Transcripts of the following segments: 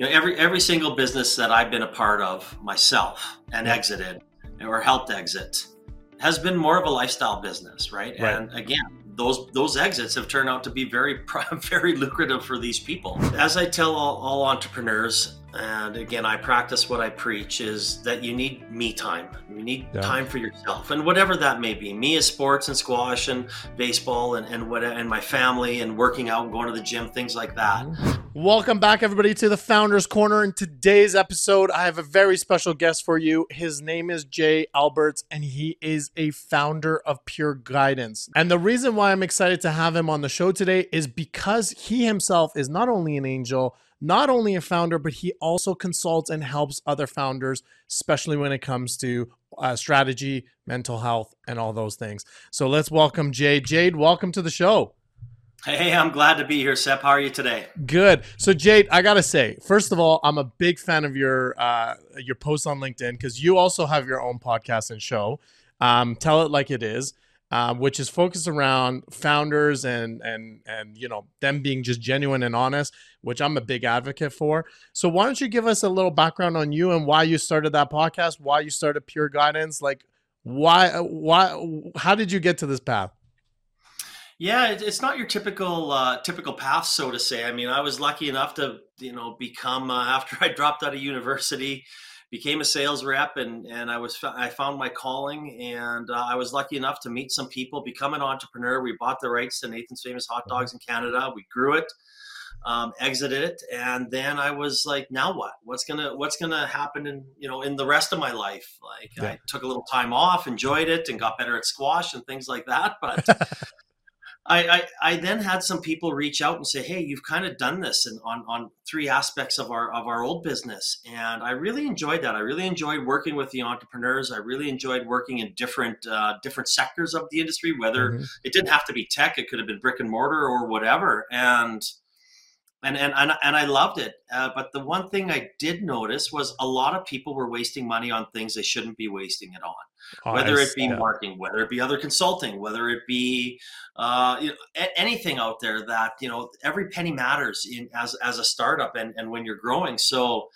you know every every single business that I've been a part of myself and exited or helped exit has been more of a lifestyle business, right? right. And again, those those exits have turned out to be very very lucrative for these people. As I tell all, all entrepreneurs, and again i practice what i preach is that you need me time. You need yeah. time for yourself and whatever that may be. Me is sports and squash and baseball and, and what and my family and working out and going to the gym things like that. Mm-hmm. Welcome back everybody to the Founders Korner. In today's episode i have a very special guest for you. His name is Jade Alberts and he is a founder of pure guidance. And the reason why i'm excited to have him on the show today is because he himself is not only an angel not only a founder, but he also consults and helps other founders, especially when it comes to uh, strategy, mental health, and all those things. So let's welcome Jade. Jade, welcome to the show. Hey, I'm glad to be here, Sep. How are you today? Good. So, Jade, I gotta say, first of all, I'm a big fan of your uh, your posts on LinkedIn because you also have your own podcast and show. Um, tell it like it is uh, which is focused around founders and and and you know them being just genuine and honest, which I'm a big advocate for. So why don't you give us a little background on you and why you started that podcast, why you started Pure Guidance, like why why how did you get to this path? Yeah, it's not your typical uh, typical path, so to say. I mean, I was lucky enough to you know become uh, after I dropped out of university became a sales rep and and I was I found my calling and uh, I was lucky enough to meet some people, become an entrepreneur. We bought the rights to Nathan's Famous Hot mm-hmm. Dogs in Canada. We grew it, um, exited it, and then I was like, now what? What's gonna What's gonna happen in you know in the rest of my life? Like yeah. I took a little time off, enjoyed it, and got better at squash and things like that, but. I, I, I, then had some people reach out and say, "Hey, you've kind of done this in, on on three aspects of our of our old business," and I really enjoyed that. I really enjoyed working with the entrepreneurs. I really enjoyed working in different uh, different sectors of the industry. Whether mm-hmm. it didn't have to be tech, it could have been brick and mortar or whatever, and and and and, and I loved it. Uh, but the one thing I did notice was a lot of people were wasting money on things they shouldn't be wasting it on. Oh, whether it be yeah. marketing, whether it be other consulting, whether it be uh, you know, a- anything out there that you know every penny matters in as as a startup and and when you're growing. So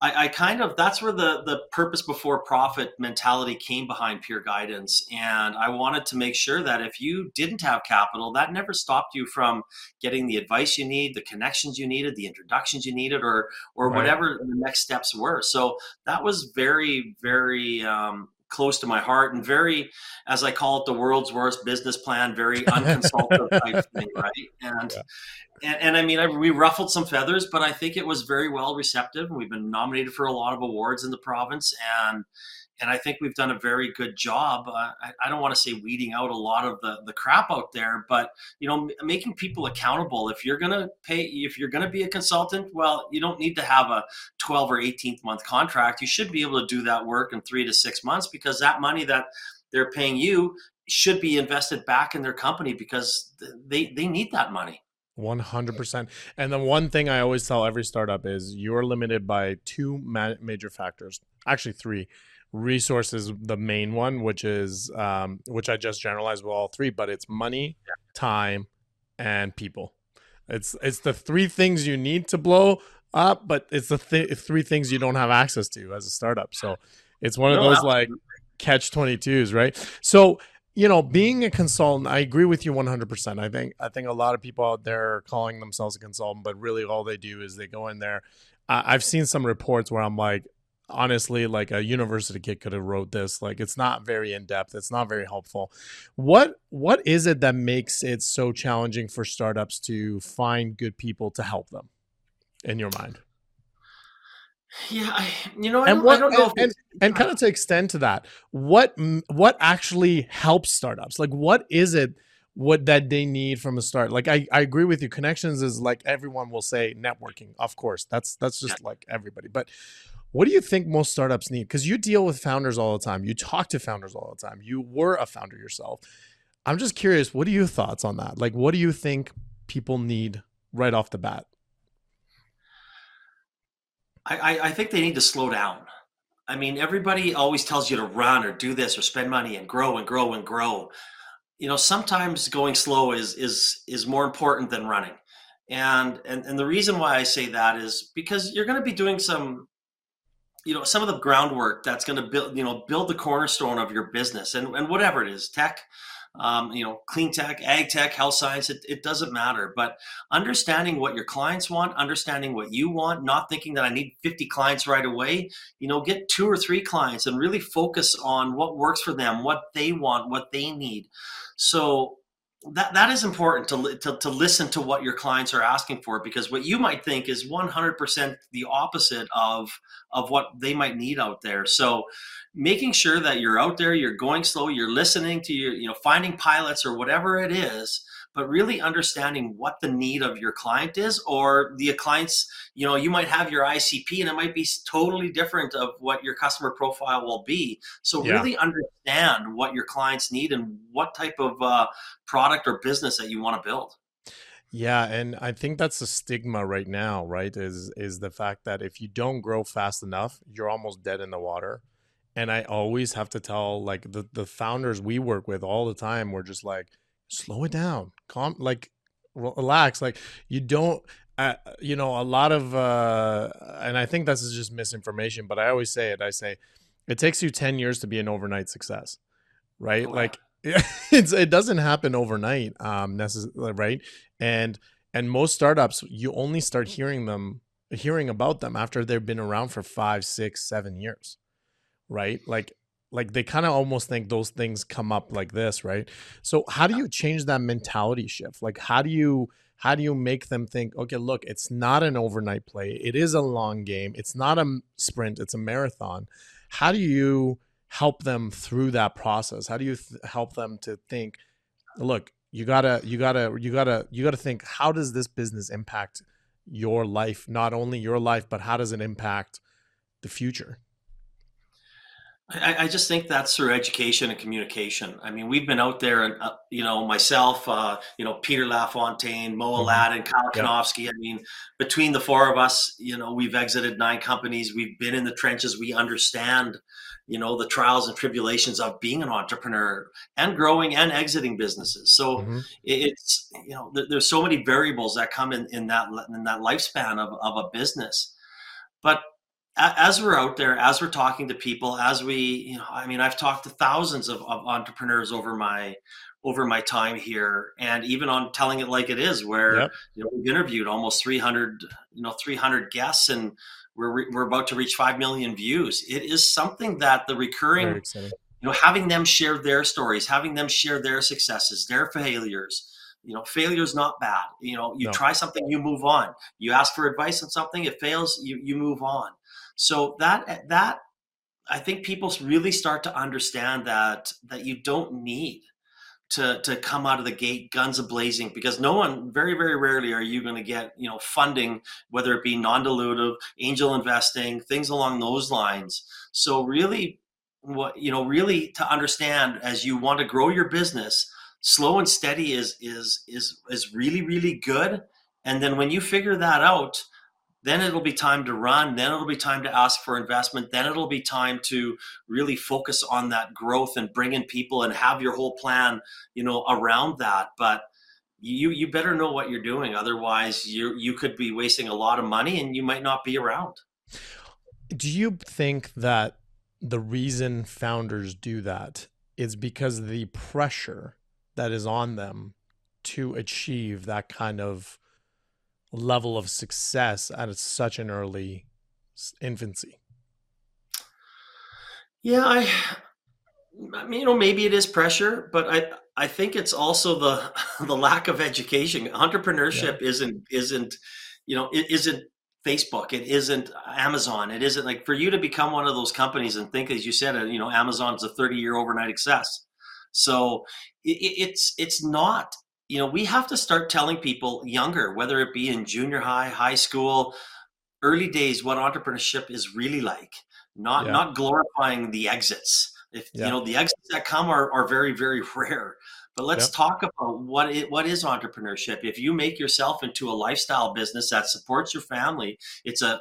I, I, kind of that's where the the purpose before profit mentality came behind Pure Guidance, and I wanted to make sure that if you didn't have capital, that never stopped you from getting the advice you need, the connections you needed, the introductions you needed, or or right. whatever the next steps were. So that was very very um, close to my heart and very, as I call it, the world's worst business plan, very unconsultative type thing, right? And, yeah. and, and I mean, I, we ruffled some feathers, but I think it was very well receptive. We've been nominated for a lot of awards in the province, and and I think we've done a very good job. Uh, I, I, don't want to say weeding out a lot of the the crap out there, but you know, making people accountable. If you're gonna pay, if you're gonna be a consultant, well, you don't need to have a 12 or 18 month contract. You should be able to do that work in three to six months because that money that they're paying you should be invested back in their company because they they need that money. 100%. And the one thing I always tell every startup is you're limited by two ma- major factors, actually three resources the main one which is um, which i just generalized with all three but it's money time and people. It's it's the three things you need to blow up but it's the th- three things you don't have access to as a startup. So it's one of those like catch 22s right? So you know being a consultant i agree with you 100% i think i think a lot of people out there are calling themselves a consultant but really all they do is they go in there. Uh, i've seen some reports where i'm like honestly like a university kid could have wrote this like it's not very in depth it's not very helpful. What what is it that makes it so challenging for startups to find good people to help them in your mind? Yeah I, you know I and what, I don't know and, and, and kind of to extend to that what what actually helps startups? Like what is it what that they need from a start like I, I agree with you connections is like everyone will say networking of course that's that's just yeah. like everybody but what do you think most startups need? Because you deal with founders all the time. You talk to founders all the time. You were a founder yourself. I'm just curious, what are your thoughts on that? Like, what do you think people need right off the bat? I, I think they need to slow down. I mean, everybody always tells you to run or do this or spend money and grow and grow and grow. You know, sometimes going slow is is is more important than running And, and and the reason why I say that is because you're going to be doing some you know some of the groundwork that's going to build you know build the cornerstone of your business and, and whatever it is tech um, you know clean tech ag tech health science it, it doesn't matter. But understanding what your clients want understanding what you want not thinking that i need 50 clients right away you know get two or three clients and really focus on what works for them what they want what they need. So that that is important to, to to listen to what your clients are asking for because what you might think is 100% the opposite of of what they might need out there. So making sure that you're out there you're going slow you're listening to your you know finding pilots or whatever it is but really understanding what the need of your client is or the clients you know you might have your icp and it might be totally different of what your customer profile will be. So yeah. really understand what your clients need and what type of uh, product or business that you want to build. Yeah and i think that's the stigma right now right is is the fact that if you don't grow fast enough you're almost dead in the water. And i always have to tell like the the founders we work with all the time we're just like slow it down. Calm like relax like you don't uh, you know a lot of uh and i think this is just misinformation but i always say it i say it takes you 10 years to be an overnight success right? Wow. like it's it doesn't happen overnight um necessarily right? And and most startups you only start hearing them hearing about them after they've been around for five six seven years right? Like like they kind of almost think those things come up like this right? So how do you change that mentality shift? Like how do you how do you make them think okay look it's not an overnight play. It is a long game. It's not a sprint. It's a marathon. How do you help them through that process? How do you th- help them to think look you gotta you gotta you gotta you gotta think how does this business impact your life? Not only your life but how does it impact the future I, I, just think that's through education and communication. I mean, we've been out there, and uh, you know, myself, uh, you know, Peter Lafontaine, Mo mm-hmm. Aladdin, Kyle yep. Kanofsky. I mean, between the four of us, you know, we've exited nine companies. We've been in the trenches. We understand, you know, the trials and tribulations of being an entrepreneur and growing and exiting businesses. So mm-hmm. it's you know, there's so many variables that come in in that in that lifespan of of a business, but as we're out there, as we're talking to people, as we, you know, I mean, I've talked to thousands of, of entrepreneurs over my over my time here, and even on telling it like it is, where yep. you know we've interviewed almost 300, you know, 300 guests, and we're we're about to reach five million views. It is something that the recurring, you know, having them share their stories, having them share their successes, their failures. You know, failure is not bad. You know, you no. try something, you move on. You ask for advice on something, it fails, you you move on so that that I think people really start to understand that that you don't need to to come out of the gate guns a blazing because no one very very rarely are you going to get you know funding whether it be non-dilutive angel investing things along those lines. So really what you know really to understand as you want to grow your business slow and steady is is is is really really good. And then when you figure that out then it'll be time to run. Then it'll be time to ask for investment. Then it'll be time to really focus on that growth and bring in people and have your whole plan you know around that. But you you better know what you're doing. Otherwise you you could be wasting a lot of money and you might not be around. Do you think that the reason founders do that is because the pressure that is on them to achieve that kind of level of success at such an early infancy? Yeah, I, I mean, you know, maybe it is pressure, but I, I think it's also the the lack of education. Entrepreneurship yeah. isn't isn't, you know, it isn't Facebook. It isn't Amazon. It isn't like for you to become one of those companies and think, as you said, uh, you know, Amazon's a thirty year overnight success. So it, it's it's not you know, we have to start telling people younger, whether it be in junior high, high school, early days, what entrepreneurship is really like. Not yeah. not glorifying the exits. If yeah. you know the exits that come are, are very very rare. But let's yeah. talk about what it, what is entrepreneurship. If you make yourself into a lifestyle business that supports your family, it's a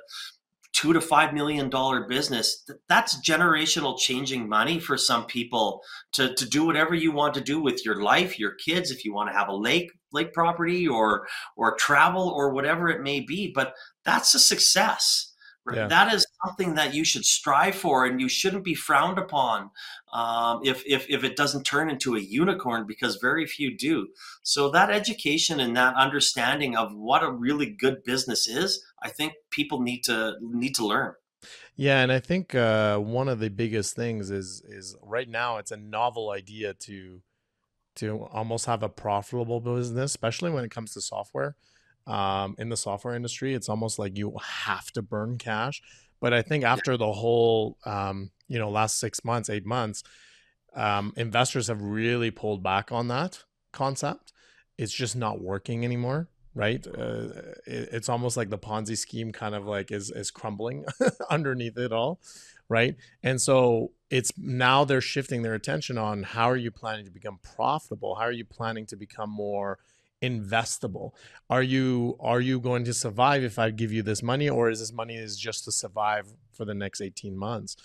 two to five million dollar business that's generational changing money for some people to, to do whatever you want to do with your life your kids if you want to have a lake lake property or or travel or whatever it may be but that's a success right? yeah. that is something that you should strive for and you shouldn't be frowned upon um, if, if if it doesn't turn into a unicorn because very few do so that education and that understanding of what a really good business is i think people need to need to learn yeah, and I think uh, one of the biggest things is is right now it's a novel idea to to almost have a profitable business, especially when it comes to software. Um, in the software industry, it's almost like you have to burn cash. But I think after the whole, um, you know, last six months, eight months, um, investors have really pulled back on that concept. It's just not working anymore right? Uh, it, it's almost like the Ponzi scheme kind of like is is crumbling underneath it all, right? And so it's now they're shifting their attention on how are you planning to become profitable? How are you planning to become more investable? Are you are you going to survive if I give you this money, or is this money is just to survive for the next eighteen months?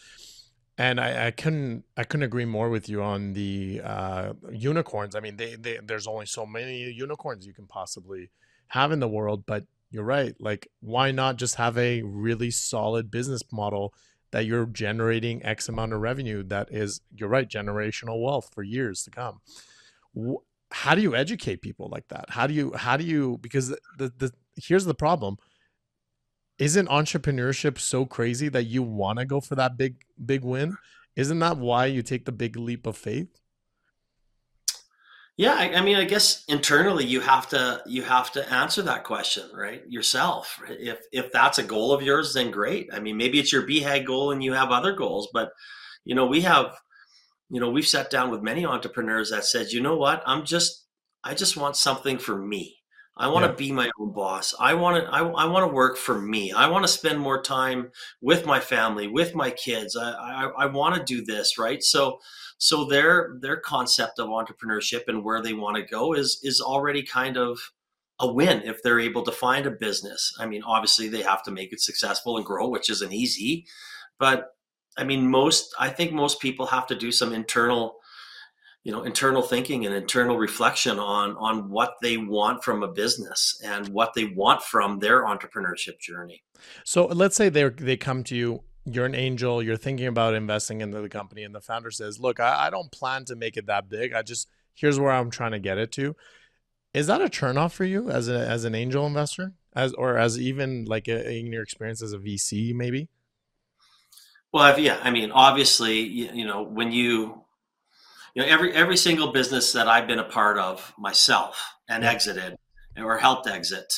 And I, I couldn't I couldn't agree more with you on the uh, unicorns. I mean, they, they, there's only so many unicorns you can possibly have in the world. But you're right. Like, why not just have a really solid business model that you're generating X amount of revenue that is, you're right, generational wealth for years to come? How do you educate people like that? How do you, how do you, because the, the, here's the problem. Isn't entrepreneurship so crazy that you want to go for that big, big win? Isn't that why you take the big leap of faith? Yeah, I, I, mean, I guess internally you have to you have to answer that question, right? Yourself. If if that's a goal of yours, then great. I mean, maybe it's your BHAG goal and you have other goals, but you know, we have, you know, we've sat down with many entrepreneurs that said, you know what, I'm just I just want something for me. I want yeah. to be my own boss. I want to. I, I want to work for me. I want to spend more time with my family, with my kids. I I, I want to do this, right? So so their their concept of entrepreneurship and where they want to go is is already kind of a win if they're able to find a business. I mean, obviously they have to make it successful and grow, which isn't easy. But I mean, most I think most people have to do some internal you know internal thinking and internal reflection on on what they want from a business and what they want from their entrepreneurship journey so let's say they they come to you you're an angel, you're thinking about investing into the company, and the founder says, Look, I, I, don't plan to make it that big. I just, here's where I'm trying to get it to. Is that a turnoff for you as, a, as an angel investor? As, or as even like a, in your experience as a VC, maybe? Well, yeah, I mean, obviously, you, you know, when you, you know, every every single business that I've been a part of myself and exited or helped exit,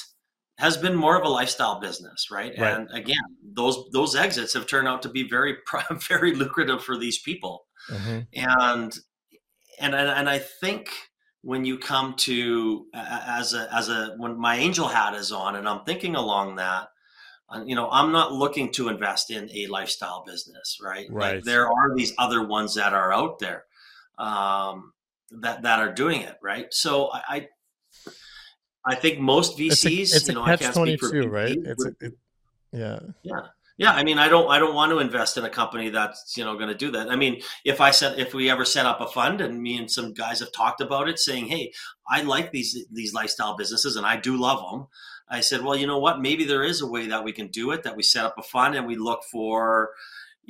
has been more of a lifestyle business, right? right? And again, those those exits have turned out to be very very lucrative for these people, mm-hmm. and and and I think when you come to as a as a when my angel hat is on and I'm thinking along that, uh, you know, I'm not looking to invest in a lifestyle business, right? Right. Like there are these other ones that are out there um, that that are doing it, right? So I, I think most VCs, it's a, it's you know, catch twenty two, right? It's a, it, yeah, yeah, yeah. I mean, I don't, I don't want to invest in a company that's you know going to do that. I mean, if I said, if we ever set up a fund, and me and some guys have talked about it, saying, hey, I like these these lifestyle businesses, and I do love them. I said, well, you know what? Maybe there is a way that we can do it. That we set up a fund and we look for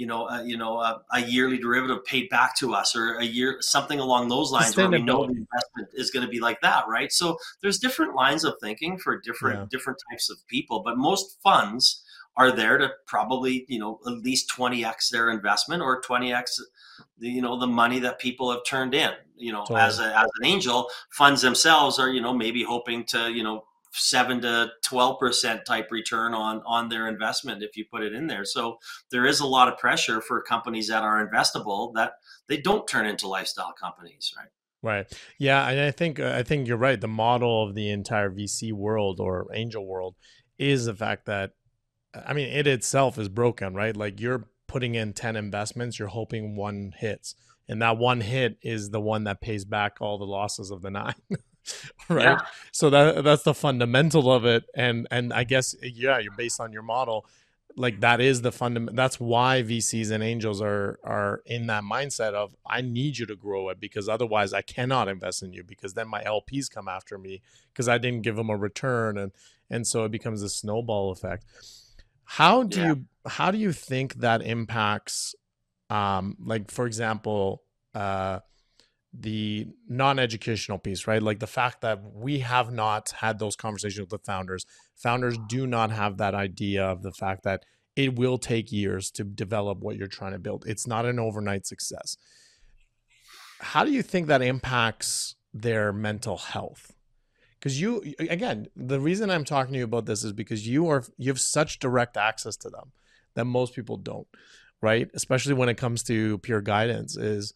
you know, uh, you know, uh, a yearly derivative paid back to us, or a year something along those lines, where we know the investment is going to be like that, right? So there's different lines of thinking for different yeah. different types of people, but most funds are there to probably you know at least 20x their investment or 20x the you know the money that people have turned in you know totally. as a, as an angel funds themselves are you know maybe hoping to you know seven to 12 percent type return on on their investment if you put it in there. So there is a lot of pressure for companies that are investable that they don't turn into lifestyle companies right? Right. Yeah and i think uh, i think you're right. The model of the entire vc world or angel world is the fact that i mean it itself is broken right? Like you're putting in 10 investments you're hoping one hits and that one hit is the one that pays back all the losses of the nine right? Yeah. so that that's the fundamental of it. And and i guess yeah you're based on your model. Like that is the fundament that's why vcs and angels are are in that mindset of i need you to grow it because otherwise i cannot invest in you because then my lps come after me because i didn't give them a return. And and so it becomes a snowball effect. How do yeah. you how do you think that impacts um like for example uh the non-educational piece right? Like the fact that we have not had those conversations with the founders. Founders do not have that idea of the fact that it will take years to develop what you're trying to build. It's not an overnight success. How do you think that impacts their mental health? Because you again the reason i'm talking to you about this is because you are you have such direct access to them that most people don't right? Especially when it comes to pure guidance is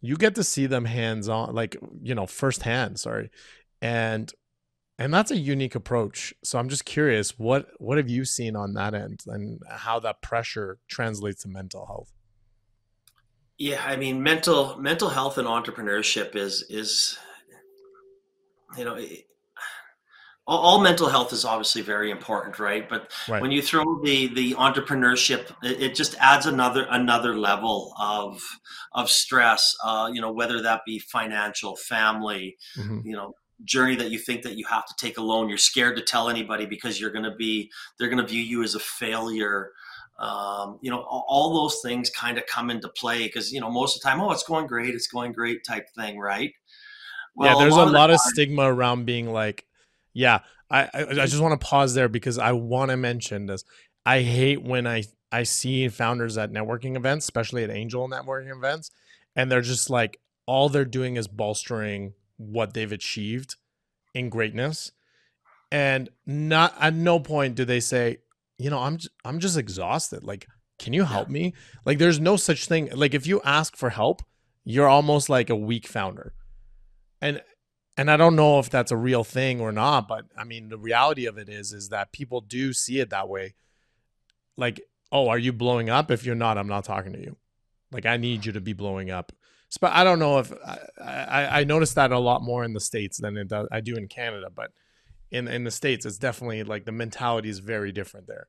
you get to see them hands on like you know firsthand sorry. And and that's a unique approach. So i'm just curious what what have you seen on that end and how that pressure translates to mental health? Yeah i mean mental mental health and entrepreneurship is is you know all, mental health is obviously very important right but right. when you throw the the entrepreneurship it, it, just adds another another level of of stress uh, you know whether that be financial family mm-hmm. you know journey that you think that you have to take alone you're scared to tell anybody because you're going to be they're going to view you as a failure um, you know all, all those things kind of come into play because you know most of the time oh it's going great it's going great type thing right well, yeah there's a lot, a lot of, time, stigma around being like yeah, I I, I just want to pause there because I want to mention this. I hate when I I see founders at networking events, especially at angel networking events, and they're just like all they're doing is bolstering what they've achieved in greatness, and not at no point do they say, you know, I'm I'm just exhausted. Like, can you help me? Like, there's no such thing. Like, if you ask for help, you're almost like a weak founder, and and I don't know if that's a real thing or not, but I mean, the reality of it is, is that people do see it that way. Like, oh, are you blowing up? If you're not, I'm not talking to you. Like, I need you to be blowing up. But I don't know if I, I, I noticed that a lot more in the states than it does, I do in Canada. But in in the states, it's definitely like the mentality is very different there.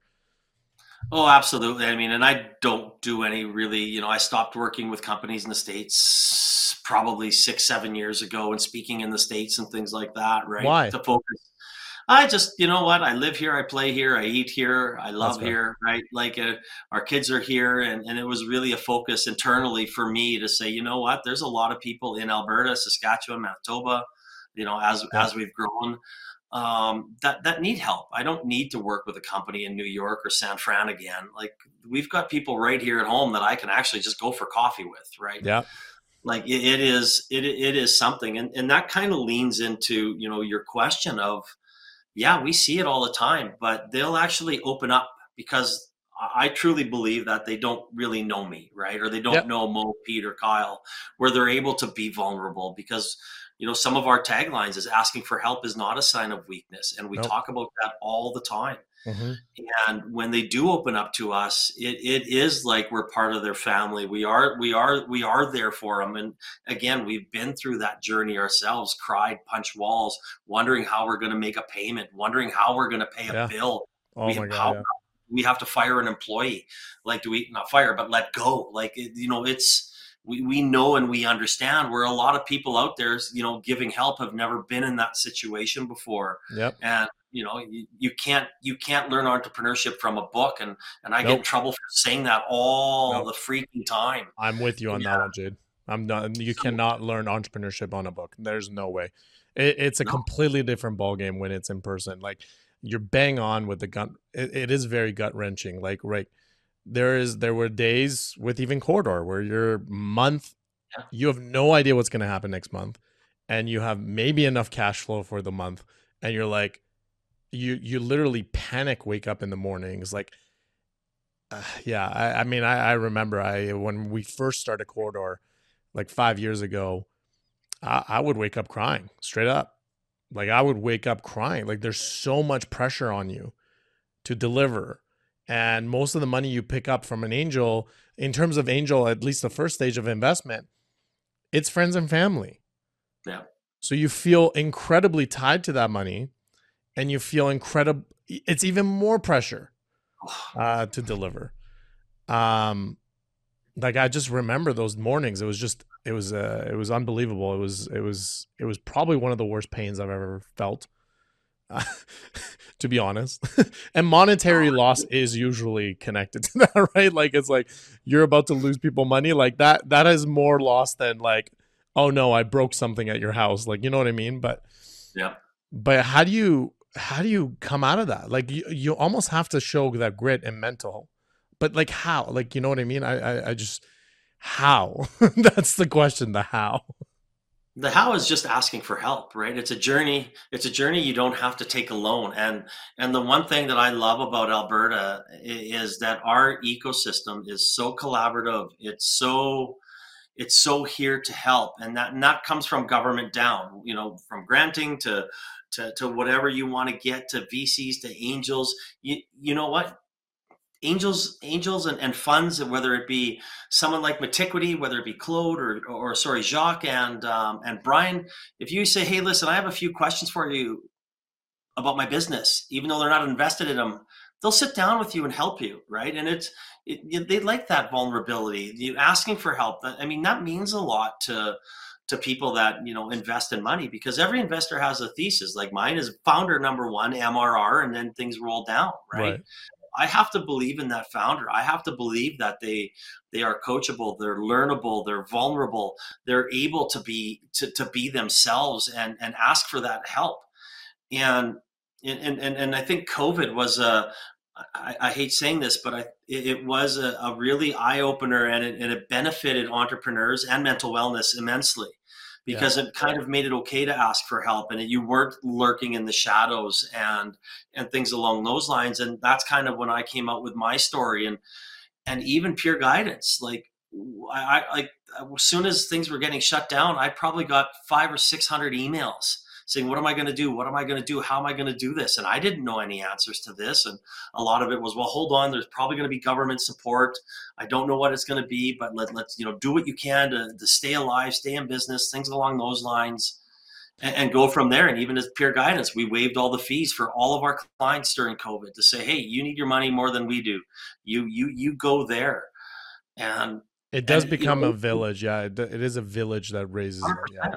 Oh, absolutely. I mean, and I don't do any really, you know, I stopped working with companies in the States probably six, seven years ago and speaking in the States and things like that, right? Why? To focus. I just, you know what? I live here, I play here, I eat here, I love here, right? Like uh, our kids are here. And, and it was really a focus internally for me to say, you know what? There's a lot of people in Alberta, Saskatchewan, Manitoba, you know, as, yeah. as we've grown um, that that need help. I don't need to work with a company in New York or San Fran again. Like we've got people right here at home that I can actually just go for coffee with, right? Yeah. Like it, it is, it it is something, and and that kind of leans into you know your question of, yeah, we see it all the time, but they'll actually open up because I truly believe that they don't really know me, right? Or they don't yep. know Mo, Pete, or Kyle, where they're able to be vulnerable because you know some of our taglines is asking for help is not a sign of weakness and we nope. talk about that all the time mm-hmm. and when they do open up to us it, it is like we're part of their family we are we are we are there for them and again we've been through that journey ourselves cried punch walls wondering how we're going to make a payment wondering how we're going to pay a yeah. bill oh we, my God, yeah. we have to fire an employee like do we not fire but let go like you know it's we, we know and we understand where a lot of people out there, you know, giving help have never been in that situation before. Yep. And you know, you, you can't you can't learn entrepreneurship from a book, and and I nope. get in trouble for saying that all nope. the freaking time. I'm with you on yeah. that one, Jade. I'm not. You so, cannot learn entrepreneurship on a book. There's no way. It, it's a no. completely different ballgame when it's in person. Like you're bang on with the gun. it, it is very gut wrenching. Like right there is there were days with even corridor where your month you have no idea what's going to happen next month and you have maybe enough cash flow for the month and you're like you you literally panic wake up in the mornings like uh, yeah I, I mean I, I remember i when we first started corridor like five years ago I, I would wake up crying straight up. Like i would wake up crying. Like there's so much pressure on you to deliver and most of the money you pick up from an angel in terms of angel at least the first stage of investment it's friends and family yeah so you feel incredibly tied to that money and you feel incredible it's even more pressure uh, to deliver. Um, like I just remember those mornings. It was just it was uh, it was unbelievable. It was it was it was probably one of the worst pains I've ever felt. Uh, to be honest, and monetary loss is usually connected to that, right? Like it's like you're about to lose people money, like that. That is more loss than like, oh no, I broke something at your house, like you know what I mean. But yeah, but how do you how do you come out of that? Like you you almost have to show that grit and mental but like how like you know what i mean i i, I just how that's the question the how the how is just asking for help right? It's a journey it's a journey you don't have to take alone. And and the one thing that i love about alberta is that our ecosystem is so collaborative it's so it's so here to help. And that and that comes from government down you know from granting to to, to whatever you want to get to vcs to angels. You, you know what angels angels and, and funds whether it be someone like Metiquity, whether it be Claude or, or sorry Jacques and um, and Brian if you say hey listen I have a few questions for you about my business even though they're not invested in them they'll sit down with you and help you right and it's it, they like that vulnerability you asking for help I mean that means a lot to to people that you know invest in money because every investor has a thesis like mine is founder number one mrr and then things roll down right. right. I have to believe in that founder. I have to believe that they they are coachable, they're learnable, they're vulnerable, they're able to be to, to be themselves and and ask for that help. And and and, and I think COVID was a I, I hate saying this, but I, it, was a, a really eye opener and it, and it benefited entrepreneurs and mental wellness immensely because yeah. it kind of made it okay to ask for help and you weren't lurking in the shadows and and things along those lines and that's kind of when i came out with my story and and even pure guidance like I like as soon as things were getting shut down i probably got five or six hundred emails saying, What am I going to do? What am I going to do? How am I going to do this? And I didn't know any answers to this. And a lot of it was, Well, hold on, there's probably going to be government support. I don't know what it's going to be, but let, let's, you know, do what you can to, to stay alive, stay in business, things along those lines. And, go from there. And even as Pure Guidance, we waived all the fees for all of our clients during COVID to say, "Hey, you need your money more than we do. You you you go there." And it does and, become you know, a village. Yeah, it, it is a village that raises. Yeah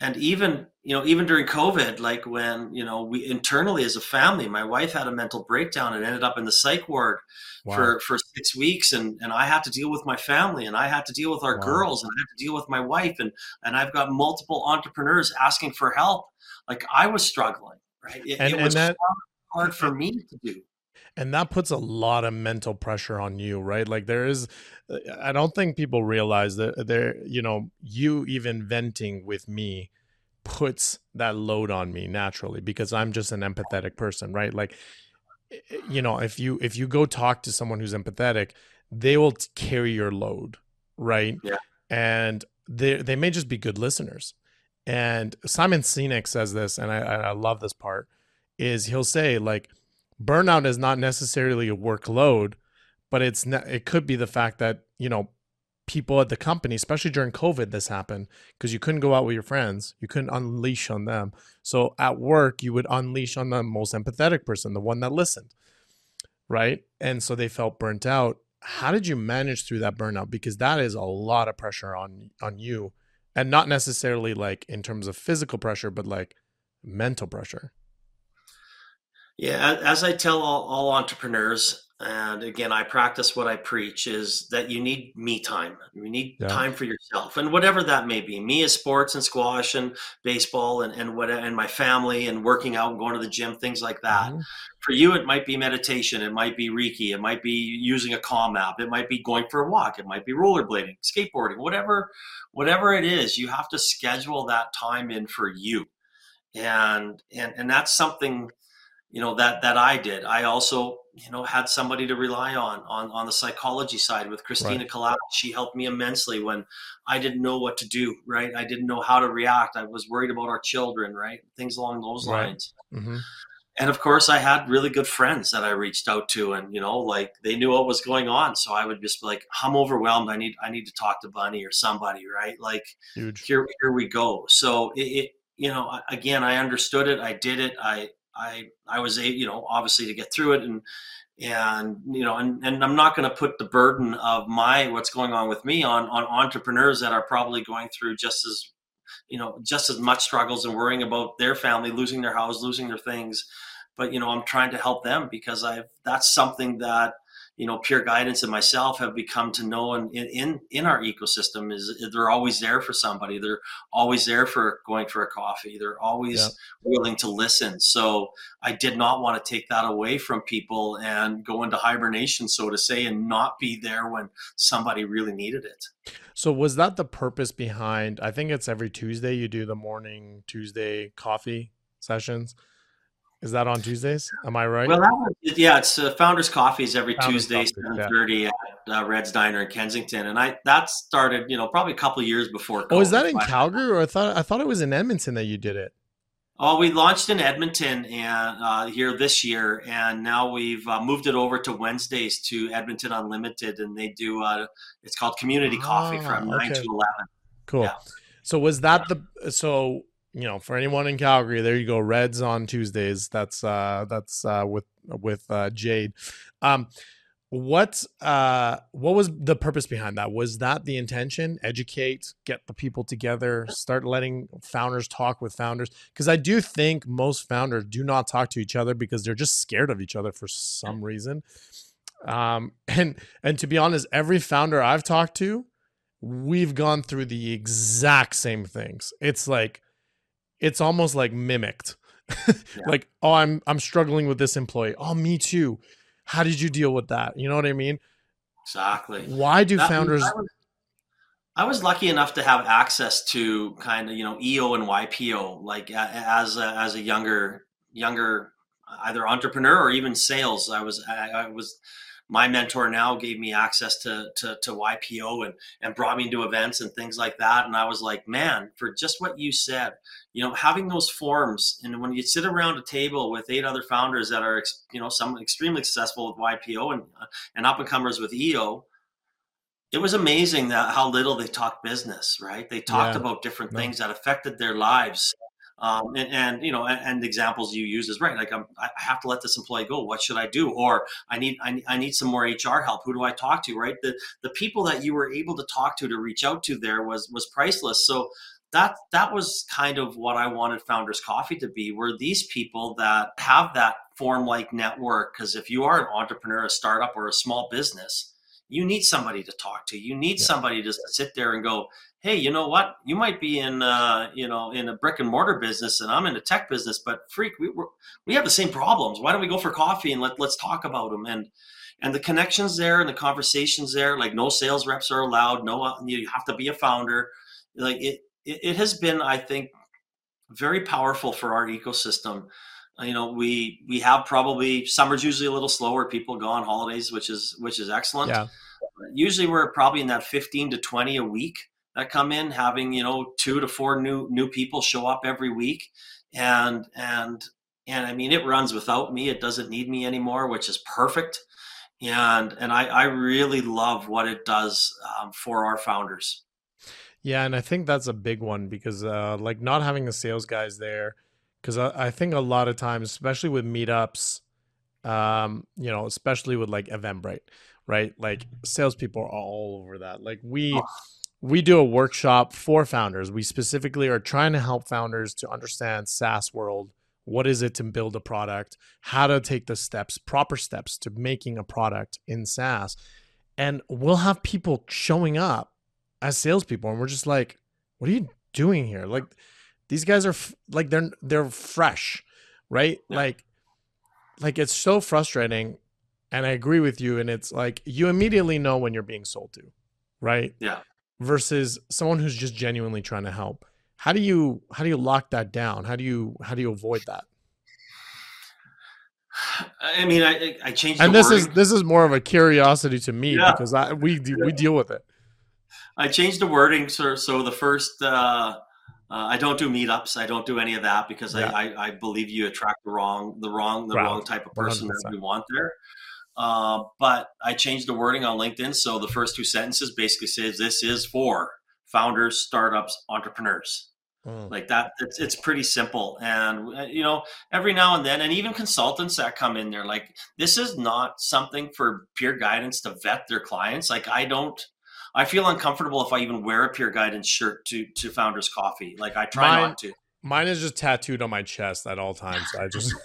and even you know even during covid like when you know we internally as a family my wife had a mental breakdown and ended up in the psych ward wow. for for six weeks. And and i had to deal with my family and i had to deal with our wow. girls and i had to deal with my wife. And and i've got multiple entrepreneurs asking for help. Like i was struggling right? It, and, it was that, hard for me to do and that puts a lot of mental pressure on you right? Like there is i don't think people realize that there you know you even venting with me puts that load on me naturally because i'm just an empathetic person right? Like you know if you if you go talk to someone who's empathetic they will carry your load right? Yeah. And they they may just be good listeners. And simon sinek says this and i i love this part is he'll say like burnout is not necessarily a workload, but it's ne- it could be the fact that you know people at the company, especially during COVID, this happened because you couldn't go out with your friends, you couldn't unleash on them. So at work, you would unleash on the most empathetic person, the one that listened, right? And so they felt burnt out. How did you manage through that burnout? Because that is a lot of pressure on on you, and not necessarily like in terms of physical pressure, but like mental pressure. Yeah, as I tell all, all, entrepreneurs, and again, I practice what I preach is that you need me time. You need yeah. time for yourself, and whatever that may be. Me is sports and squash and baseball, and and what and my family and working out and going to the gym, things like that. Mm-hmm. For you, it might be meditation, it might be Reiki, it might be using a Calm app, it might be going for a walk, it might be rollerblading, skateboarding, whatever, whatever it is. You have to schedule that time in for you, and and and that's something you know that that I did. I also you know had somebody to rely on on on the psychology side with Christina right. She helped me immensely when I didn't know what to do. Right, I didn't know how to react. I was worried about our children. Right, things along those right. lines. Mm-hmm. And of course, I had really good friends that I reached out to, and you know, like they knew what was going on. So I would just be like, "I'm overwhelmed. I need I need to talk to Bunny or somebody." Right, like Huge. here here we go. So it, it you know again, I understood it. I did it. I I I was a you know obviously to get through it and and you know and, and i'm not going to put the burden of my what's going on with me on on entrepreneurs that are probably going through just as you know just as much struggles and worrying about their family losing their house losing their things. But you know i'm trying to help them because i've that's something that you know Pure Guidance and myself have become to know in in in our ecosystem is they're always there for somebody. They're always there for going for a coffee. They're always yeah. willing to listen. So i did not want to take that away from people and go into hibernation so to say and not be there when somebody really needed it. So was that the purpose behind i think it's every tuesday you do the morning tuesday coffee sessions is that on Tuesdays? Am I right? Well, was, yeah, it's uh, Founders Coffees every Founders Tuesday, seven thirty yeah. at uh, Red's Diner in Kensington, and I that started, you know, probably a couple years before. COVID. Oh, is that in Calgary, or I thought I thought it was in Edmonton that you did it? Oh, we launched in Edmonton and uh, here this year, and now we've uh, moved it over to Wednesdays to Edmonton Unlimited, and they do. Uh, it's called Community Coffee from ah, nine to eleven. Cool. Yeah. So was that the so you know, for anyone in Calgary, there you go. Reds on Tuesdays. That's uh that's uh with with uh Jade. Um what uh what was the purpose behind that? Was that the intention? Educate, get the people together, start letting founders talk with founders because I do think most founders do not talk to each other because they're just scared of each other for some reason. Um and and to be honest, every founder I've talked to, we've gone through the exact same things. It's like it's almost like mimicked. yeah. Like, oh, I'm I'm struggling with this employee. Oh, me too. How did you deal with that? You know what I mean? Exactly. Why do that, founders? I was, I was, lucky enough to have access to kind of you know EO and YPO like as a, as a younger younger either entrepreneur or even sales. I was I, I was my mentor now gave me access to, to, to YPO and, and brought me into events and things like that. And I was like, man, for just what you said, you know, having those forums and when you sit around a table with eight other founders that are, you know, some extremely successful with YPO and, uh, and up and comers with EO, it was amazing that how little they talked business, right? They talked yeah. about different things that affected their lives um, and, and, you know, and, and, examples you use is right. Like I'm, I have to let this employee go. What should I do? Or I need, I, I need some more HR help. Who do I talk to? Right. The, the people that you were able to talk to, to reach out to there was, was priceless. So that, that was kind of what I wanted Founders Coffee to be, were these people that have that form like network. Cause if you are an entrepreneur, a startup or a small business, you need somebody to talk to. You need yeah. somebody to sit there and go, hey, you know what? You might be in, uh, you know, in a brick and mortar business, and I'm in a tech business, but freak, we we have the same problems. Why don't we go for coffee and let let's talk about them? And and the connections there and the conversations there, like no sales reps are allowed. No, uh, you have to be a founder. Like it, it, it has been, I think, very powerful for our ecosystem. Uh, you know, we we have probably summer's usually a little slower. People go on holidays, which is which is excellent. Yeah. Usually, we're probably in that 15 to 20 a week that come in, having you know two to four new new people show up every week, and and and I mean it runs without me. It doesn't need me anymore, which is perfect. And and I, I really love what it does um, for our founders. Yeah, and I think that's a big one because uh, like not having the sales guys there, because I, I think a lot of times, especially with meetups, um, you know, especially with like Eventbrite, right? Like salespeople are all over that. Like we. Oh we do a workshop for founders. We specifically are trying to help founders to understand SaaS world. What is it to build a product? How to take the steps, proper steps to making a product in SaaS. And we'll have people showing up as salespeople, and we're just like, "What are you doing here?" Like, these guys are f- like they're they're fresh, right? Yeah. Like, like it's so frustrating. And I agree with you. And it's like you immediately know when you're being sold to, right? Yeah versus someone who's just genuinely trying to help how do you how do you lock that down how do you how do you avoid that i mean i i changed and this wording. is this is more of a curiosity to me yeah. because i we yeah. we deal with it i changed the wording so so the first uh uh, I don't do meetups. I don't do any of that because yeah. I, I, I, believe you attract the wrong the wrong the wrong type of person 100%. that we want there. Uh, but I changed the wording on LinkedIn. So the first two sentences basically says this is for founders, startups, entrepreneurs. Mm. Like that, it's, it's pretty simple. And, uh, you know, every now and then, and even consultants that come in there, like this is not something for Pure Guidance to vet their clients. Like I don't, I feel uncomfortable if I even wear a Pure Guidance shirt to, to Founders Coffee. Like I try mine, not to. Mine is just tattooed on my chest at all times. I just.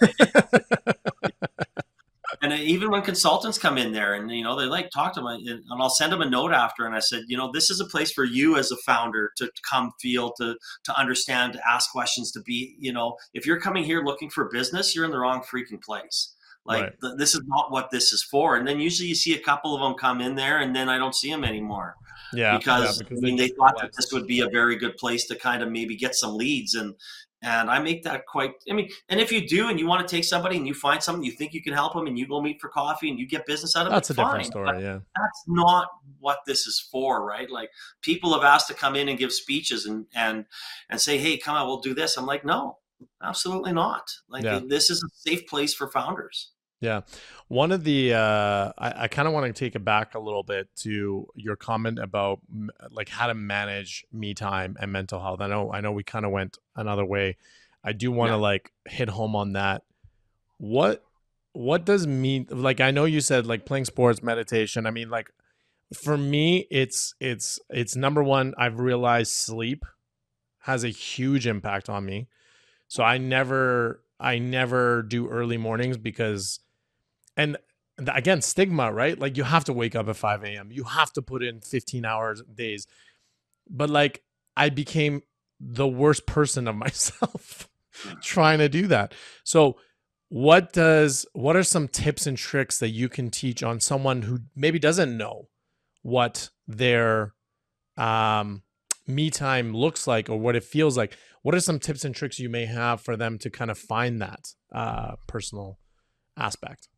and uh, even when consultants come in there and you know they like talk to me and i'll send them a note after and i said you know this is a place for you as a founder to come feel to to understand to ask questions to be you know if you're coming here looking for business you're in the wrong freaking place like right. th- this is not what this is for and then usually you see a couple of them come in there and then i don't see them anymore yeah because, yeah, because I mean, they, they thought that this would be a very good place to kind of maybe get some leads and and I make that quite. I mean, and if you do, and you want to take somebody, and you find something you think you can help them, and you go meet for coffee, and you get business out of that's it, that's a fine. different story. yeah, that's not what this is for, right? Like people have asked to come in and give speeches and and and say, "Hey, come on, we'll do this." I'm like, no, absolutely not. Like yeah. this is a safe place for founders. Yeah. One of the, uh, I, I kind of want to take it back a little bit to your comment about like how to manage me time and mental health. I know, I know we kind of went another way. I do want to yeah. like hit home on that. What, what does me, like, I know you said like playing sports, meditation. I mean, like for me, it's, it's, it's number one, I've realized sleep has a huge impact on me. So I never, I never do early mornings because and again stigma right? Like you have to wake up at 5 a.m you have to put in 15 hours days. But like i became the worst person of myself trying to do that. So what does what are some tips and tricks that you can teach on someone who maybe doesn't know what their um me time looks like or what it feels like? What are some tips and tricks you may have for them to kind of find that uh personal aspect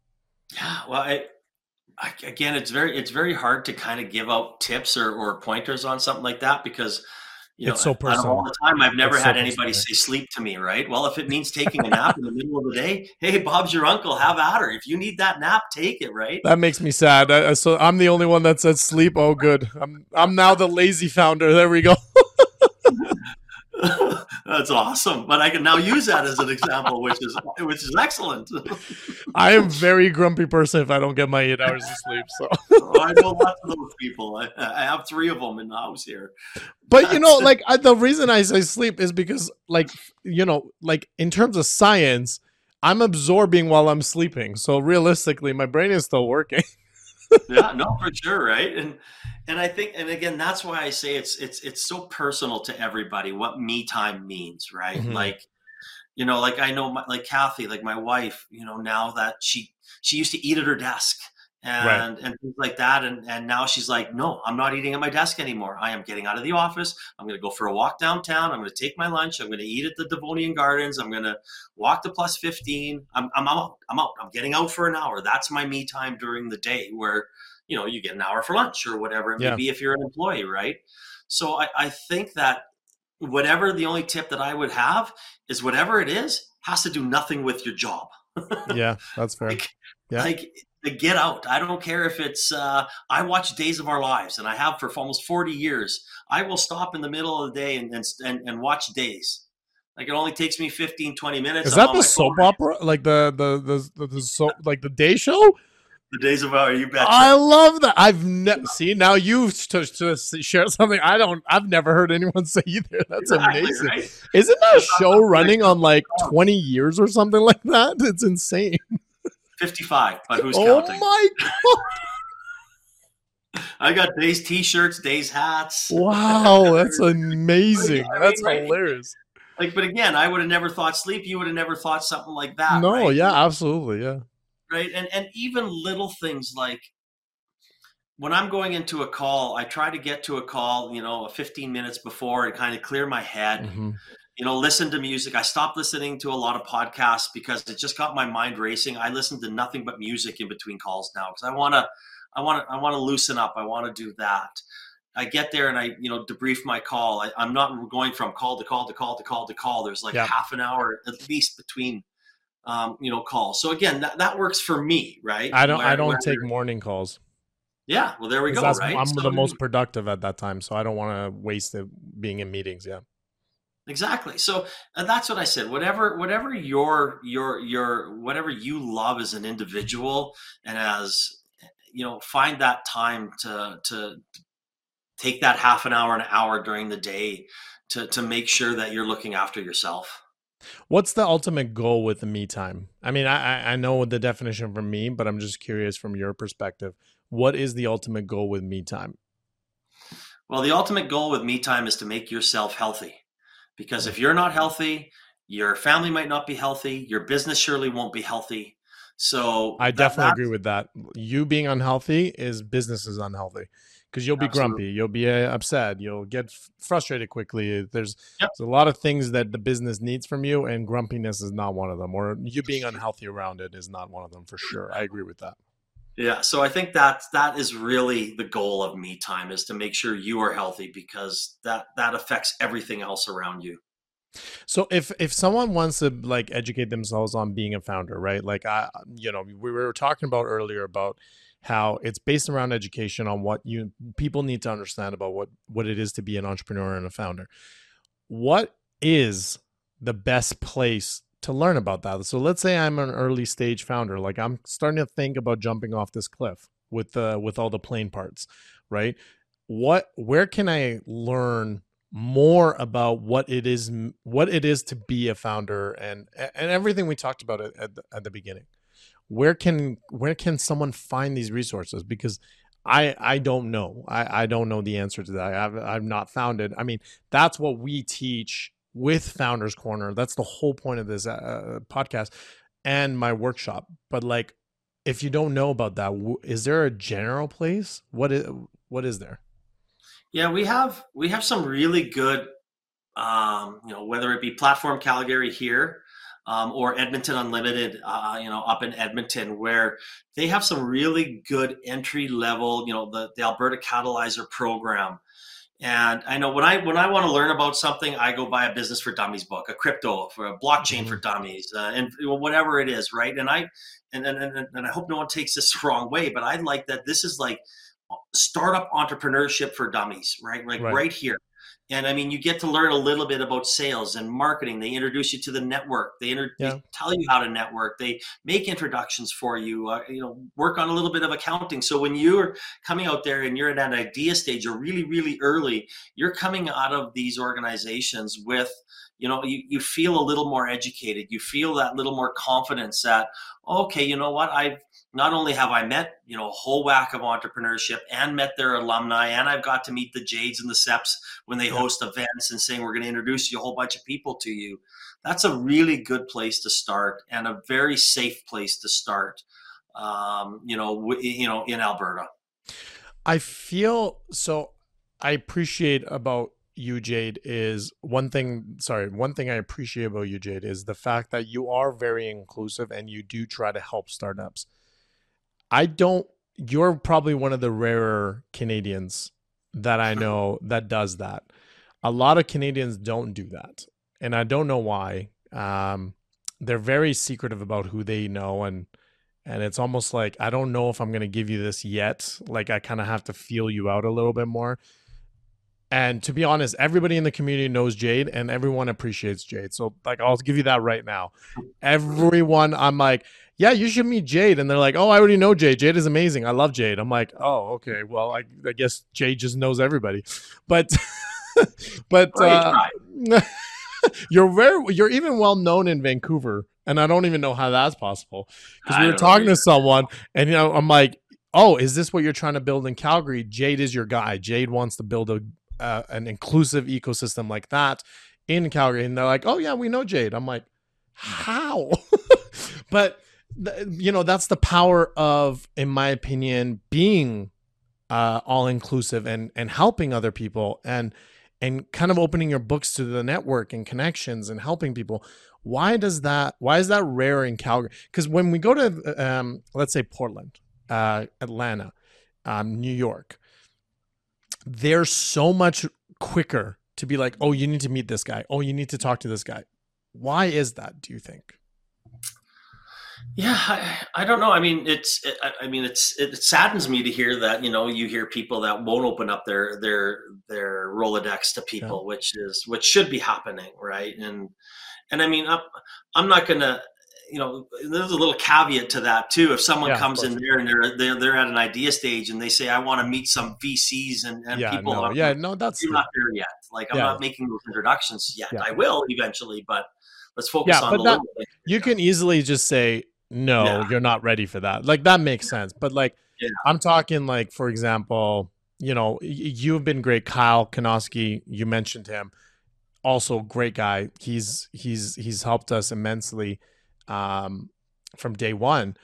yeah, well, I, I, again, it's very it's very hard to kind of give out tips or, or pointers on something like that because you know, it's so personal. All the time, I've never it's had so anybody personal. say sleep to me, right? Well, if it means taking a nap in the middle of the day, hey, Bob's your uncle. Have at her. If you need that nap, take it, right? That makes me sad. I, so I'm the only one that says sleep. Oh, good. I'm I'm now the lazy founder. There we go. That's awesome. But I can now use that as an example, which is which is excellent. I am very grumpy person if I don't get my eight hours of sleep. So oh, I know lots of those people. I, I, have three of them in the house here. But you know, like I, the reason I say sleep is because, like you know, like in terms of science, I'm absorbing while I'm sleeping. So realistically, my brain is still working. yeah, no, for sure, right? And and I think, and again, that's why I say it's it's it's so personal to everybody what me time means, right? Mm-hmm. Like, you know, like I know, my, like Kathy, like my wife, you know, now that she she used to eat at her desk and right. and things like that, and and now she's like, no, I'm not eating at my desk anymore. I am getting out of the office. I'm going to go for a walk downtown. I'm going to take my lunch. I'm going to eat at the Devonian Gardens. I'm going to walk to plus 15. I'm I'm out. I'm out. I'm getting out for an hour. That's my me time during the day where you know you get an hour for lunch or whatever it yeah. may be if you're an employee right? So I, I think that whatever the only tip that i would have is whatever it is has to do nothing with your job. Yeah that's fair. Like, yeah. like get out. I don't care if it's uh, i watch days of our lives and i have for almost 40 years. I will stop in the middle of the day and and, and watch days. Like it only takes me 15 20 minutes is that the soap phone. opera? Like the the the, the, the so, like the day show the days of our, you bet. I love that. I've never see now you've to, to share something I don't. I've never heard anyone say either. That's exactly, amazing. Right? Isn't that a show running on like twenty years or something like that? It's insane. Fifty-five, but who's oh counting? Oh my god! I got days T-shirts, days hats. Wow, that's amazing. That's hilarious. Like, but again, I would have never thought sleep. You would have never thought something like that. No, right? yeah, absolutely, yeah right and and even little things like when i'm going into a call i try to get to a call you know 15 minutes before and kind of clear my head mm-hmm. you know listen to music i stopped listening to a lot of podcasts because it just got my mind racing i listen to nothing but music in between calls now because i want to i want to i want to loosen up i want to do that I get there and I, you know, debrief my call. I, am not going from call to call to call to call to call. There's like yeah. half an hour at least between um, you know, call. So again, that, that works for me, right? I don't, where, I don't take morning calls. Yeah. Well, there we go. Right. I'm so, the most productive at that time. So I don't want to waste it being in meetings. Yeah. Exactly. So and that's what I said. Whatever, whatever your your your whatever you love as an individual and as you know, find that time to to take that half an hour, an hour during the day to to make sure that you're looking after yourself. What's the ultimate goal with me time? I mean, I I know the definition from me, but I'm just curious from your perspective. What is the ultimate goal with me time? Well, the ultimate goal with me time is to make yourself healthy. Because if you're not healthy, your family might not be healthy, your business surely won't be healthy. So I definitely agree with that. You being unhealthy is business is unhealthy because you'll be absolutely. grumpy, you'll be uh, upset, you'll get frustrated quickly. There's, yep. there's a lot of things that the business needs from you, and grumpiness is not one of them, or you being unhealthy around it is not one of them for sure. I agree with that. Yeah, so I think that that is really the goal of me time is to make sure you are healthy because that that affects everything else around you. So if if someone wants to like educate themselves on being a founder, right? Like I you know, we were talking about earlier about how it's based around education on what you people need to understand about what what it is to be an entrepreneur and a founder. What is the best place to learn about that. So let's say I'm an early stage founder, like I'm starting to think about jumping off this cliff with the with all the plane parts, right? What where can I learn more about what it is what it is to be a founder and and everything we talked about at the, at the beginning. Where can where can someone find these resources because I I don't know. I I don't know the answer to that. I've I've not found it. I mean, that's what we teach with Founders Korner. That's the whole point of this uh, uh, podcast and my workshop. But like, if you don't know about that, is there a general place? What is what is there? Yeah, we have we have some really good, um, you know, whether it be Platform Calgary here. Um, or Edmonton Unlimited, uh, you know, up in Edmonton, where they have some really good entry level, you know, the, the Alberta Catalyzer program, and I know when I when I want to learn about something, I go buy a business for dummies book, a crypto for a blockchain mm-hmm. for dummies, uh, and whatever it is, right? And I and, and and I hope no one takes this the wrong way, but I like that this is like startup entrepreneurship for dummies, right? Like right, right here. And I mean, you get to learn a little bit about sales and marketing. They introduce you to the network. They, inter- yeah. they tell you how to network. They make introductions for you. Uh, you know, work on a little bit of accounting. So when you're coming out there and you're at an idea stage, you're really, really early. You're coming out of these organizations with you know you, you feel a little more educated you feel that little more confidence that okay you know what i've not only have I met, you know, a whole whack of entrepreneurship and met their alumni, and I've got to meet the Jades and the Seps when they yeah. host events and saying we're going to introduce you a whole bunch of people to you. That's a really good place to start and a very safe place to start. Um, you know, w- you know, in Alberta. I feel so. I appreciate about you, Jade, is one thing. Sorry, one thing I appreciate about you, Jade, is the fact that you are very inclusive and you do try to help startups I don't. You're probably one of the rarer Canadians that I know that does that. A lot of Canadians don't do that, and I don't know why. Um, they're very secretive about who they know, and and it's almost like I don't know if I'm going to give you this yet. Like I kind of have to feel you out a little bit more. And to be honest, everybody in the community knows Jade and everyone appreciates Jade. So like I'll give you that right now. Everyone I'm like, yeah, you should meet Jade. And they're like, oh, I already know Jade. Jade is amazing. I love Jade. I'm like, oh, okay. Well, I, I guess Jade just knows everybody. But, but uh, you're very, you're even well known in Vancouver. And I don't even know how that's possible. Because we were talking to someone and, you know, I'm like, oh, is this what you're trying to build in Calgary? Jade is your guy. Jade wants to build a, uh, an inclusive ecosystem like that in Calgary. And they're like, oh, yeah, we know Jade. I'm like, how? but you know that's the power of in my opinion being uh, all inclusive and and helping other people and and kind of opening your books to the network and connections and helping people. Why does that why is that rare in calgary? Because when we go to um, let's say portland uh, atlanta um, new york they're so much quicker to be like oh you need to meet this guy. Oh you need to talk to this guy. Why is that do you think Yeah, I, I, don't know. I mean, it's. It, I mean, it's. It saddens me to hear that. You know, you hear people that won't open up their their their Rolodex to people, yeah. which is which should be happening, right? And and I mean, I'm I'm not gonna. You know, there's a little caveat to that too. If someone yeah, comes in there and they're, they're they're at an idea stage and they say, "I want to meet some VCs and, and yeah, people," no, yeah, no, that's not there yet. Like I'm not making those introductions yet. I will eventually, but let's focus yeah, on but that, You can easily just say, no, yeah. you're not ready for that. Like that makes sense. But like yeah. I'm talking like, for example, you know, you've been great. Kyle Kanoski, you mentioned him. Also great guy. He's he's he's helped us immensely um from day one.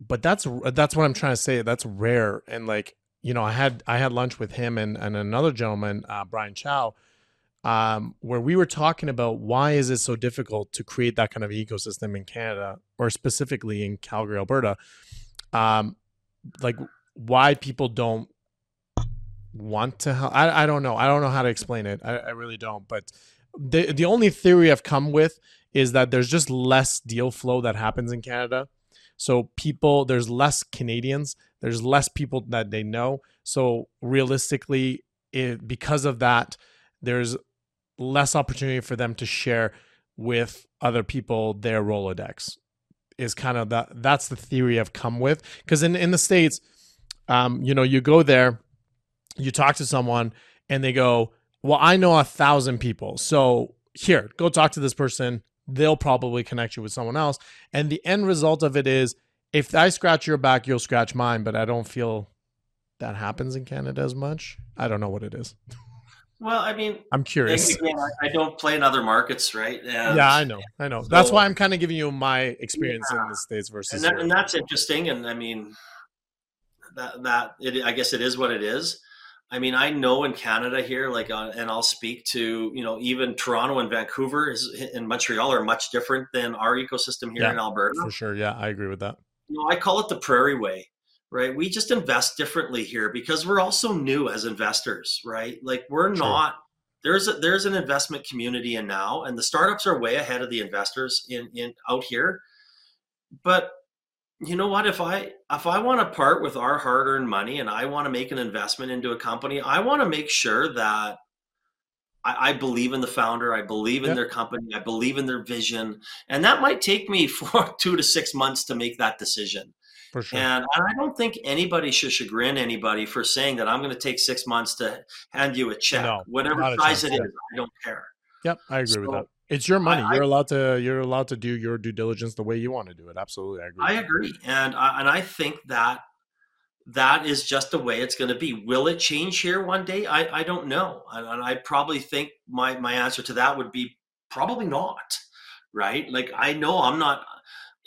But that's that's what I'm trying to say. That's rare. And like, you know, I had I had lunch with him and, and another gentleman, uh, Brian Chow, um, where we were talking about why is it so difficult to create that kind of ecosystem in Canada or specifically in Calgary, Alberta. Um, like why people don't want to help. I, I don't know. I don't know how to explain it. I, I really don't. But the the only theory I've come with is that there's just less deal flow that happens in Canada. So people, there's less Canadians. There's less people that they know. So realistically, it, because of that, there's less opportunity for them to share with other people their Rolodex is kind of that that's the theory I've come with. Because in, in the States, um, you know, you go there, you talk to someone and they go, Well, I know a thousand people. So here, go talk to this person. They'll probably connect you with someone else. And the end result of it is if I scratch your back, you'll scratch mine, but I don't feel that happens in Canada as much. I don't know what it is. Well, I mean, I'm curious. Again, I don't play in other markets, right? And yeah, I know, I know. So, that's why I'm kind of giving you my experience yeah. in the states versus. And, that, and, that's interesting. And I mean, that that it, I guess it is what it is. I mean, I know in Canada here, like, uh, and I'll speak to you know even Toronto and Vancouver is and Montreal are much different than our ecosystem here yeah, in Alberta. For sure, yeah, I agree with that. You know, I call it the Prairie Way right? We just invest differently here because we're also new as investors, right? Like we're True. not there's a, there's an investment community in now, and the startups are way ahead of the investors in in out here. But you know what? If I if I want to part with our hard earned money and I want to make an investment into a company, I want to make sure that I, I believe in the founder. I believe in yep. their company. I believe in their vision, and that might take me for two to six months to make that decision. For sure. And I don't think anybody should chagrin anybody for saying that I'm going to take six months to hand you a check, no, whatever size it is. I don't care. Yep, I agree so, with that. It's your money. I, you're allowed to. You're allowed to do your due diligence the way you want to do it. Absolutely, I agree. I agree, and I, and I think that that is just the way it's going to be. Will it change here one day? I, I don't know, and I probably think my my answer to that would be probably not. Right? Like I know I'm not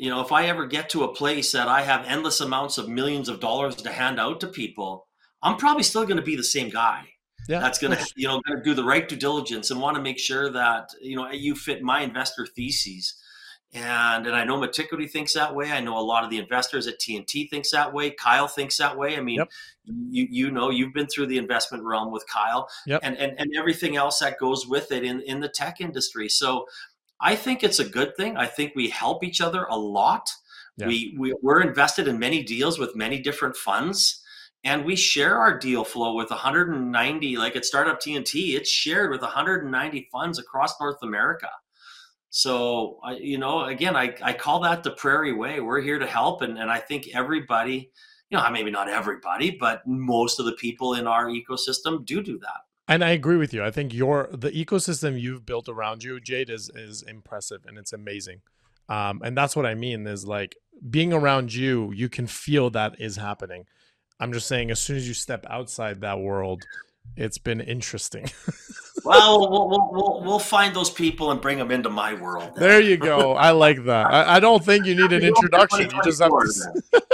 you know, if I ever get to a place that I have endless amounts of millions of dollars to hand out to people, I'm probably still going to be the same guy. Yeah, that's going to, you know, do the right due diligence and want to make sure that you know you fit my investor theses. And and I know Metiquity thinks that way. I know a lot of the investors at TNT thinks that way. Kyle thinks that way. I mean, yep. you you know you've been through the investment realm with Kyle, yep. and, and and everything else that goes with it in in the tech industry. So I think it's a good thing. I think we help each other a lot. Yeah. We, we we're invested in many deals with many different funds and we share our deal flow with 190 like at startup tnt it's shared with 190 funds across north america so you know again I, I call that the prairie way we're here to help and, and i think everybody you know maybe not everybody but most of the people in our ecosystem do do that and I agree with you. I think your the ecosystem you've built around you, Jade, is is impressive and it's amazing. Um, and that's what I mean is like being around you, you can feel that is happening. I'm just saying, as soon as you step outside that world, it's been interesting. well, we'll, we'll, we'll, find those people and bring them into my world. Then. There you go. I like that. I, I don't think you need an introduction. You just have to.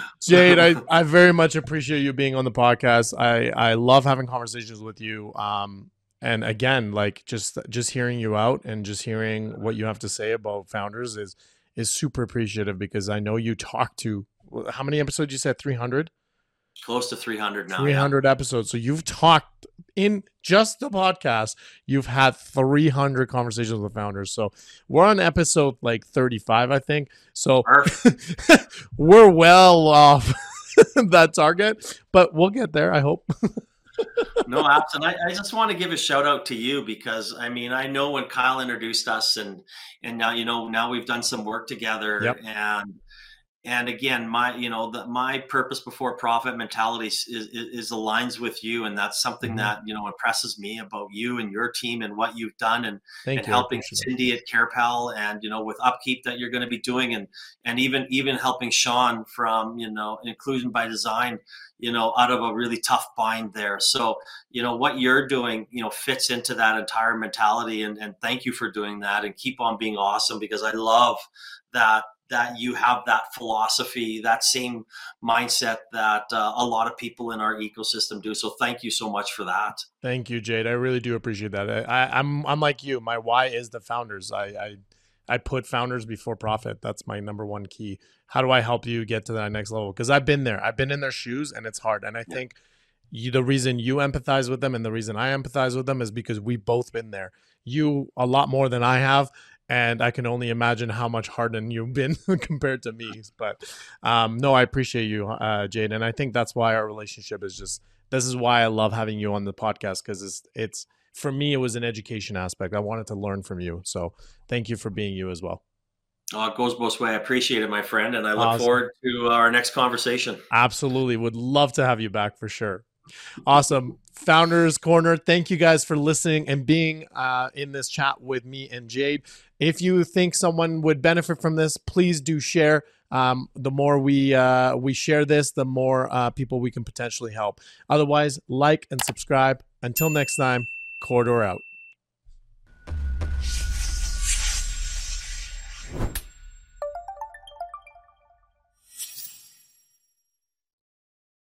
Jade, I, I very much appreciate you being on the podcast. I, I love having conversations with you. Um, and again, like just just hearing you out and just hearing what you have to say about founders is is super appreciative because I know you talk to how many episodes you said 300 Close to 300 now. 300 yeah. episodes. So you've talked in just the podcast, you've had 300 conversations with the founders. So we're on episode like 35, I think. So we're well off that target, but we'll get there, I hope. no, absolutely. I, I, just want to give a shout out to you because I mean I know when Kyle introduced us and and now you know now we've done some work together yep. and and again my you know the, my purpose before profit mentality is, is, is, aligns with you and that's something mm-hmm. that you know impresses me about you and your team and what you've done and, Thank and helping cindy at carepal and you know with upkeep that you're going to be doing and and even even helping sean from you know inclusion by design you know out of a really tough bind there. So you know what you're doing you know fits into that entire mentality and, and thank you for doing that and keep on being awesome because i love that that you have that philosophy, that same mindset that uh, a lot of people in our ecosystem do. So thank you so much for that. Thank you, Jade. I really do appreciate that. I, am I'm, I'm like you. My why is the founders. I, I I put founders before profit. That's my number one key. How do I help you get to that next level? Because I've been there. I've been in their shoes, and it's hard. And I yeah. think you, the reason you empathize with them and the reason I empathize with them is because we've both been there. You a lot more than I have, and I can only imagine how much hardened you've been compared to me. But um, no, I appreciate you, uh, Jade, and I think that's why our relationship is just. This is why I love having you on the podcast because it's it's for me it was an education aspect. I wanted to learn from you, so thank you for being you as well. Oh, it goes both ways. I appreciate it, my friend, and I look awesome. forward to our next conversation. Absolutely, would love to have you back for sure. Awesome. Founders Korner. Thank you guys for listening and being uh, in this chat with me and Jade if you think someone would benefit from this, please do share. Um, the more we uh, we share this, the more uh, people we can potentially help. Otherwise, like and subscribe. Until next time, Corridor out.